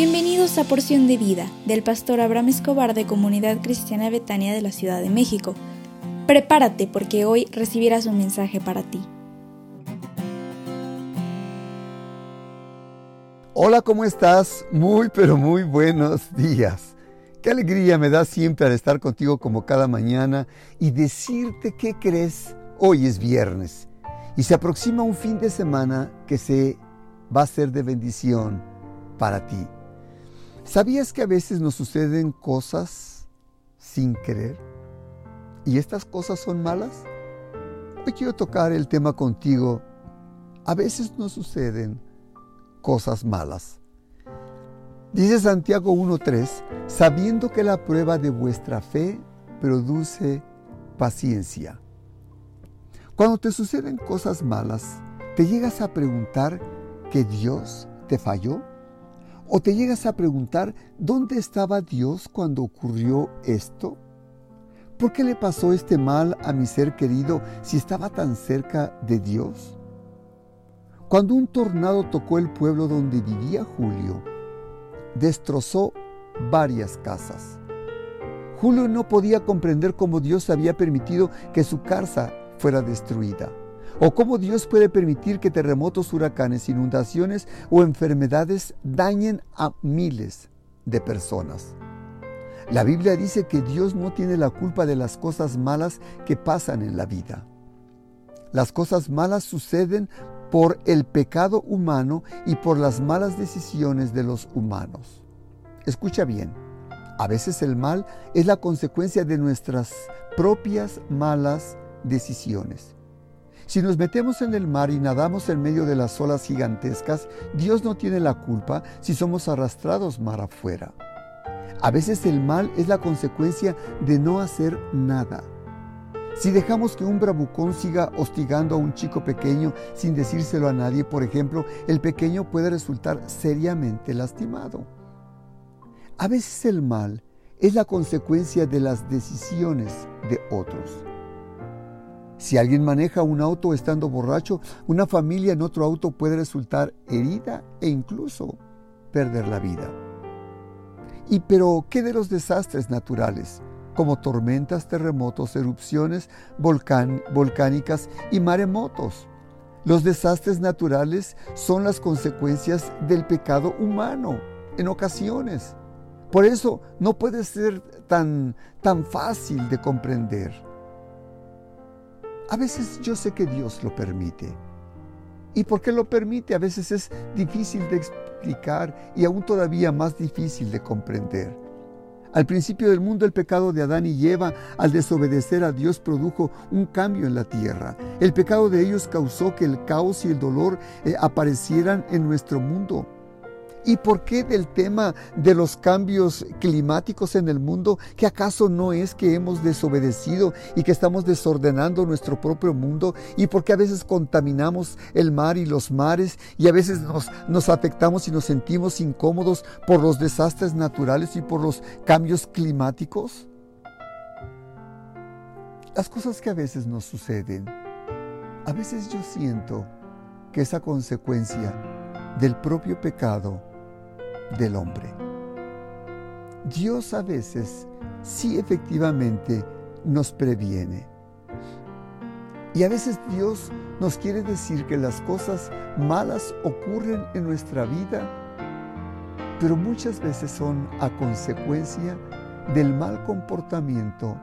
Bienvenidos a Porción de Vida del pastor Abraham Escobar de Comunidad Cristiana Betania de la Ciudad de México. Prepárate porque hoy recibirás un mensaje para ti. Hola, ¿cómo estás? Muy, pero muy buenos días. Qué alegría me da siempre al estar contigo como cada mañana y decirte qué crees. Hoy es viernes y se aproxima un fin de semana que se va a ser de bendición para ti. ¿Sabías que a veces nos suceden cosas sin querer? ¿Y estas cosas son malas? Hoy quiero tocar el tema contigo. A veces nos suceden cosas malas. Dice Santiago 1.3, sabiendo que la prueba de vuestra fe produce paciencia. Cuando te suceden cosas malas, ¿te llegas a preguntar que Dios te falló? ¿O te llegas a preguntar dónde estaba Dios cuando ocurrió esto? ¿Por qué le pasó este mal a mi ser querido si estaba tan cerca de Dios? Cuando un tornado tocó el pueblo donde vivía Julio, destrozó varias casas. Julio no podía comprender cómo Dios había permitido que su casa fuera destruida. O cómo Dios puede permitir que terremotos, huracanes, inundaciones o enfermedades dañen a miles de personas. La Biblia dice que Dios no tiene la culpa de las cosas malas que pasan en la vida. Las cosas malas suceden por el pecado humano y por las malas decisiones de los humanos. Escucha bien, a veces el mal es la consecuencia de nuestras propias malas decisiones. Si nos metemos en el mar y nadamos en medio de las olas gigantescas, Dios no tiene la culpa si somos arrastrados mar afuera. A veces el mal es la consecuencia de no hacer nada. Si dejamos que un bravucón siga hostigando a un chico pequeño sin decírselo a nadie, por ejemplo, el pequeño puede resultar seriamente lastimado. A veces el mal es la consecuencia de las decisiones de otros. Si alguien maneja un auto estando borracho, una familia en otro auto puede resultar herida e incluso perder la vida. ¿Y pero qué de los desastres naturales, como tormentas, terremotos, erupciones volcánicas y maremotos? Los desastres naturales son las consecuencias del pecado humano en ocasiones. Por eso no puede ser tan, tan fácil de comprender. A veces yo sé que Dios lo permite. ¿Y por qué lo permite? A veces es difícil de explicar y aún todavía más difícil de comprender. Al principio del mundo el pecado de Adán y Eva al desobedecer a Dios produjo un cambio en la tierra. El pecado de ellos causó que el caos y el dolor eh, aparecieran en nuestro mundo. ¿Y por qué del tema de los cambios climáticos en el mundo? ¿Que acaso no es que hemos desobedecido y que estamos desordenando nuestro propio mundo? ¿Y por qué a veces contaminamos el mar y los mares y a veces nos, nos afectamos y nos sentimos incómodos por los desastres naturales y por los cambios climáticos? Las cosas que a veces nos suceden, a veces yo siento que esa consecuencia del propio pecado del hombre. Dios a veces sí efectivamente nos previene. Y a veces Dios nos quiere decir que las cosas malas ocurren en nuestra vida, pero muchas veces son a consecuencia del mal comportamiento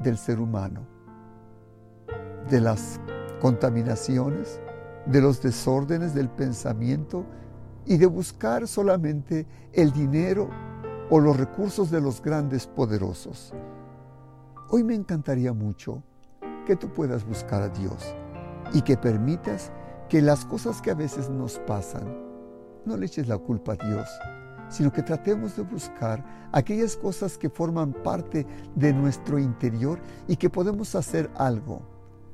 del ser humano, de las contaminaciones, de los desórdenes del pensamiento y de buscar solamente el dinero o los recursos de los grandes poderosos. Hoy me encantaría mucho que tú puedas buscar a Dios y que permitas que las cosas que a veces nos pasan, no le eches la culpa a Dios, sino que tratemos de buscar aquellas cosas que forman parte de nuestro interior y que podemos hacer algo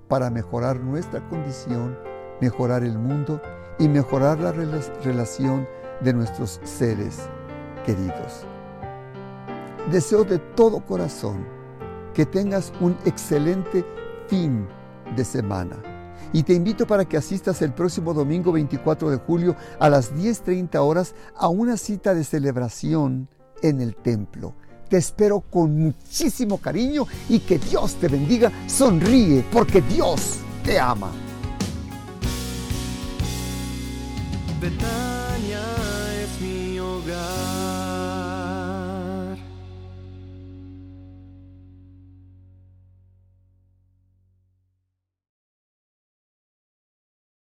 para mejorar nuestra condición, mejorar el mundo y mejorar la relación de nuestros seres queridos. Deseo de todo corazón que tengas un excelente fin de semana y te invito para que asistas el próximo domingo 24 de julio a las 10.30 horas a una cita de celebración en el templo. Te espero con muchísimo cariño y que Dios te bendiga. Sonríe porque Dios te ama. respetar.